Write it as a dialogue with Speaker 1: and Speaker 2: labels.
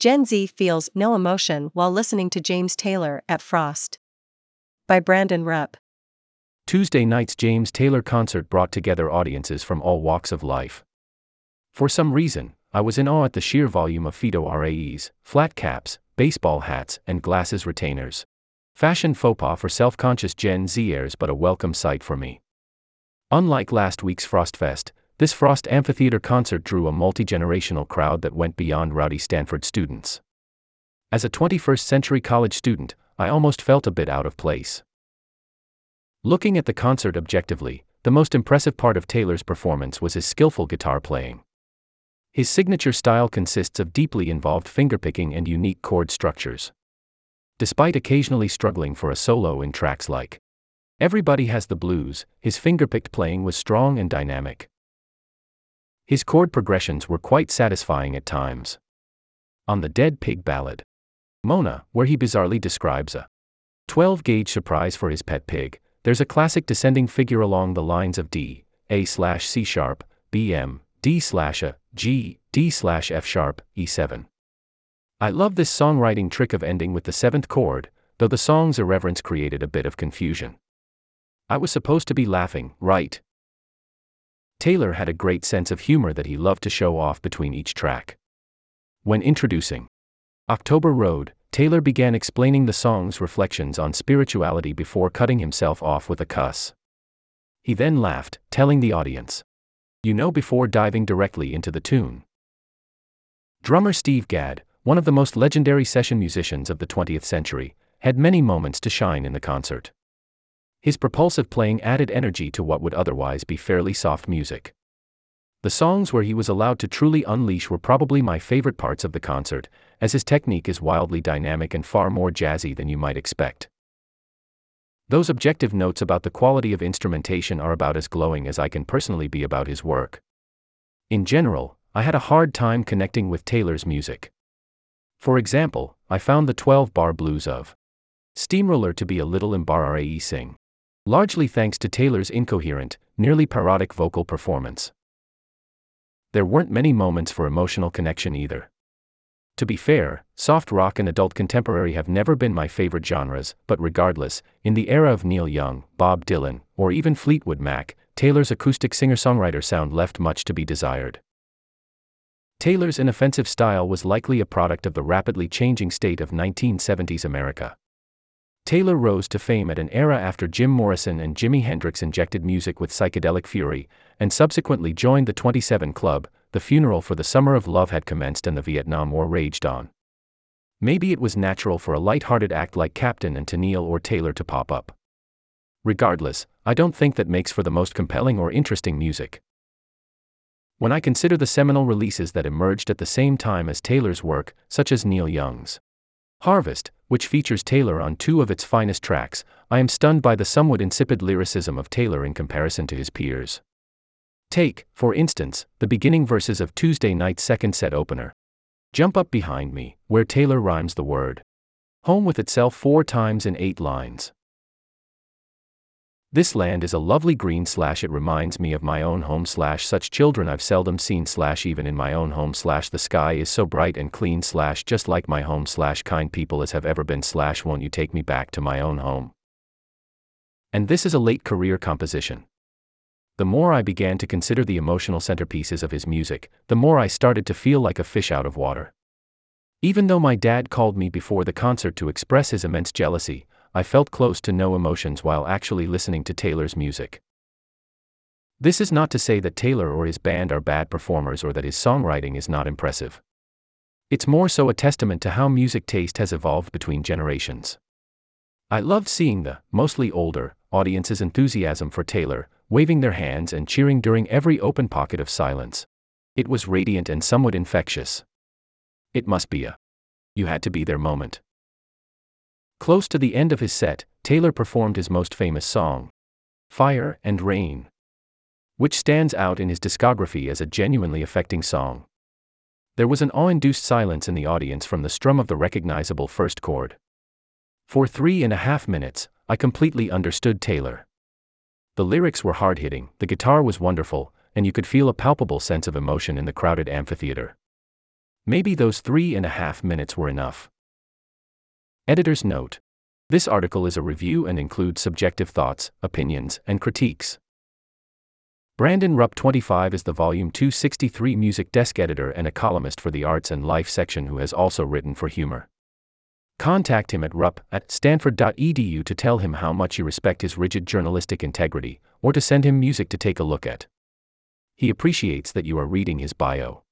Speaker 1: Gen Z feels no emotion while listening to James Taylor at Frost. By Brandon Rupp.
Speaker 2: Tuesday night's James Taylor concert brought together audiences from all walks of life. For some reason, I was in awe at the sheer volume of fedoras, flat caps, baseball hats, and glasses retainers. Fashion faux pas for self conscious Gen Zers, but a welcome sight for me. Unlike last week's Frostfest, this Frost Amphitheater concert drew a multi generational crowd that went beyond rowdy Stanford students. As a 21st century college student, I almost felt a bit out of place. Looking at the concert objectively, the most impressive part of Taylor's performance was his skillful guitar playing. His signature style consists of deeply involved fingerpicking and unique chord structures. Despite occasionally struggling for a solo in tracks like Everybody Has the Blues, his fingerpicked playing was strong and dynamic. His chord progressions were quite satisfying at times. On the Dead Pig ballad, Mona, where he bizarrely describes a 12 gauge surprise for his pet pig, there's a classic descending figure along the lines of D, A slash C sharp, B M, D slash A, G, D slash F sharp, E7. I love this songwriting trick of ending with the seventh chord, though the song's irreverence created a bit of confusion. I was supposed to be laughing, right? Taylor had a great sense of humor that he loved to show off between each track. When introducing October Road, Taylor began explaining the song's reflections on spirituality before cutting himself off with a cuss. He then laughed, telling the audience, You know, before diving directly into the tune. Drummer Steve Gadd, one of the most legendary session musicians of the 20th century, had many moments to shine in the concert. His propulsive playing added energy to what would otherwise be fairly soft music. The songs where he was allowed to truly unleash were probably my favorite parts of the concert, as his technique is wildly dynamic and far more jazzy than you might expect. Those objective notes about the quality of instrumentation are about as glowing as I can personally be about his work. In general, I had a hard time connecting with Taylor's music. For example, I found the 12 bar blues of Steamroller to be a little embarrassing largely thanks to Taylor's incoherent, nearly parodic vocal performance. There weren't many moments for emotional connection either. To be fair, soft rock and adult contemporary have never been my favorite genres, but regardless, in the era of Neil Young, Bob Dylan, or even Fleetwood Mac, Taylor's acoustic singer songwriter sound left much to be desired. Taylor's inoffensive style was likely a product of the rapidly changing state of 1970s America. Taylor rose to fame at an era after Jim Morrison and Jimi Hendrix injected music with psychedelic fury, and subsequently joined the 27 Club. The funeral for the Summer of Love had commenced and the Vietnam War raged on. Maybe it was natural for a light-hearted act like Captain and Tennille or Taylor to pop up. Regardless, I don't think that makes for the most compelling or interesting music. When I consider the seminal releases that emerged at the same time as Taylor's work, such as Neil Young's Harvest, which features Taylor on two of its finest tracks, I am stunned by the somewhat insipid lyricism of Taylor in comparison to his peers. Take, for instance, the beginning verses of Tuesday night's second set opener. Jump Up Behind Me, where Taylor rhymes the word home with itself four times in eight lines. This land is a lovely green slash it reminds me of my own home slash such children I've seldom seen slash even in my own home slash the sky is so bright and clean slash just like my home slash kind people as have ever been slash won't you take me back to my own home. And this is a late career composition. The more I began to consider the emotional centerpieces of his music, the more I started to feel like a fish out of water. Even though my dad called me before the concert to express his immense jealousy, I felt close to no emotions while actually listening to Taylor's music. This is not to say that Taylor or his band are bad performers or that his songwriting is not impressive. It's more so a testament to how music taste has evolved between generations. I loved seeing the, mostly older, audience's enthusiasm for Taylor, waving their hands and cheering during every open pocket of silence. It was radiant and somewhat infectious. It must be a you had to be there moment. Close to the end of his set, Taylor performed his most famous song, Fire and Rain, which stands out in his discography as a genuinely affecting song. There was an awe induced silence in the audience from the strum of the recognizable first chord. For three and a half minutes, I completely understood Taylor. The lyrics were hard hitting, the guitar was wonderful, and you could feel a palpable sense of emotion in the crowded amphitheater. Maybe those three and a half minutes were enough. Editor's note This article is a review and includes subjective thoughts, opinions, and critiques. Brandon Rupp 25 is the Volume 263 music desk editor and a columnist for the Arts and Life section who has also written for Humor. Contact him at rupp at stanford.edu to tell him how much you respect his rigid journalistic integrity, or to send him music to take a look at. He appreciates that you are reading his bio.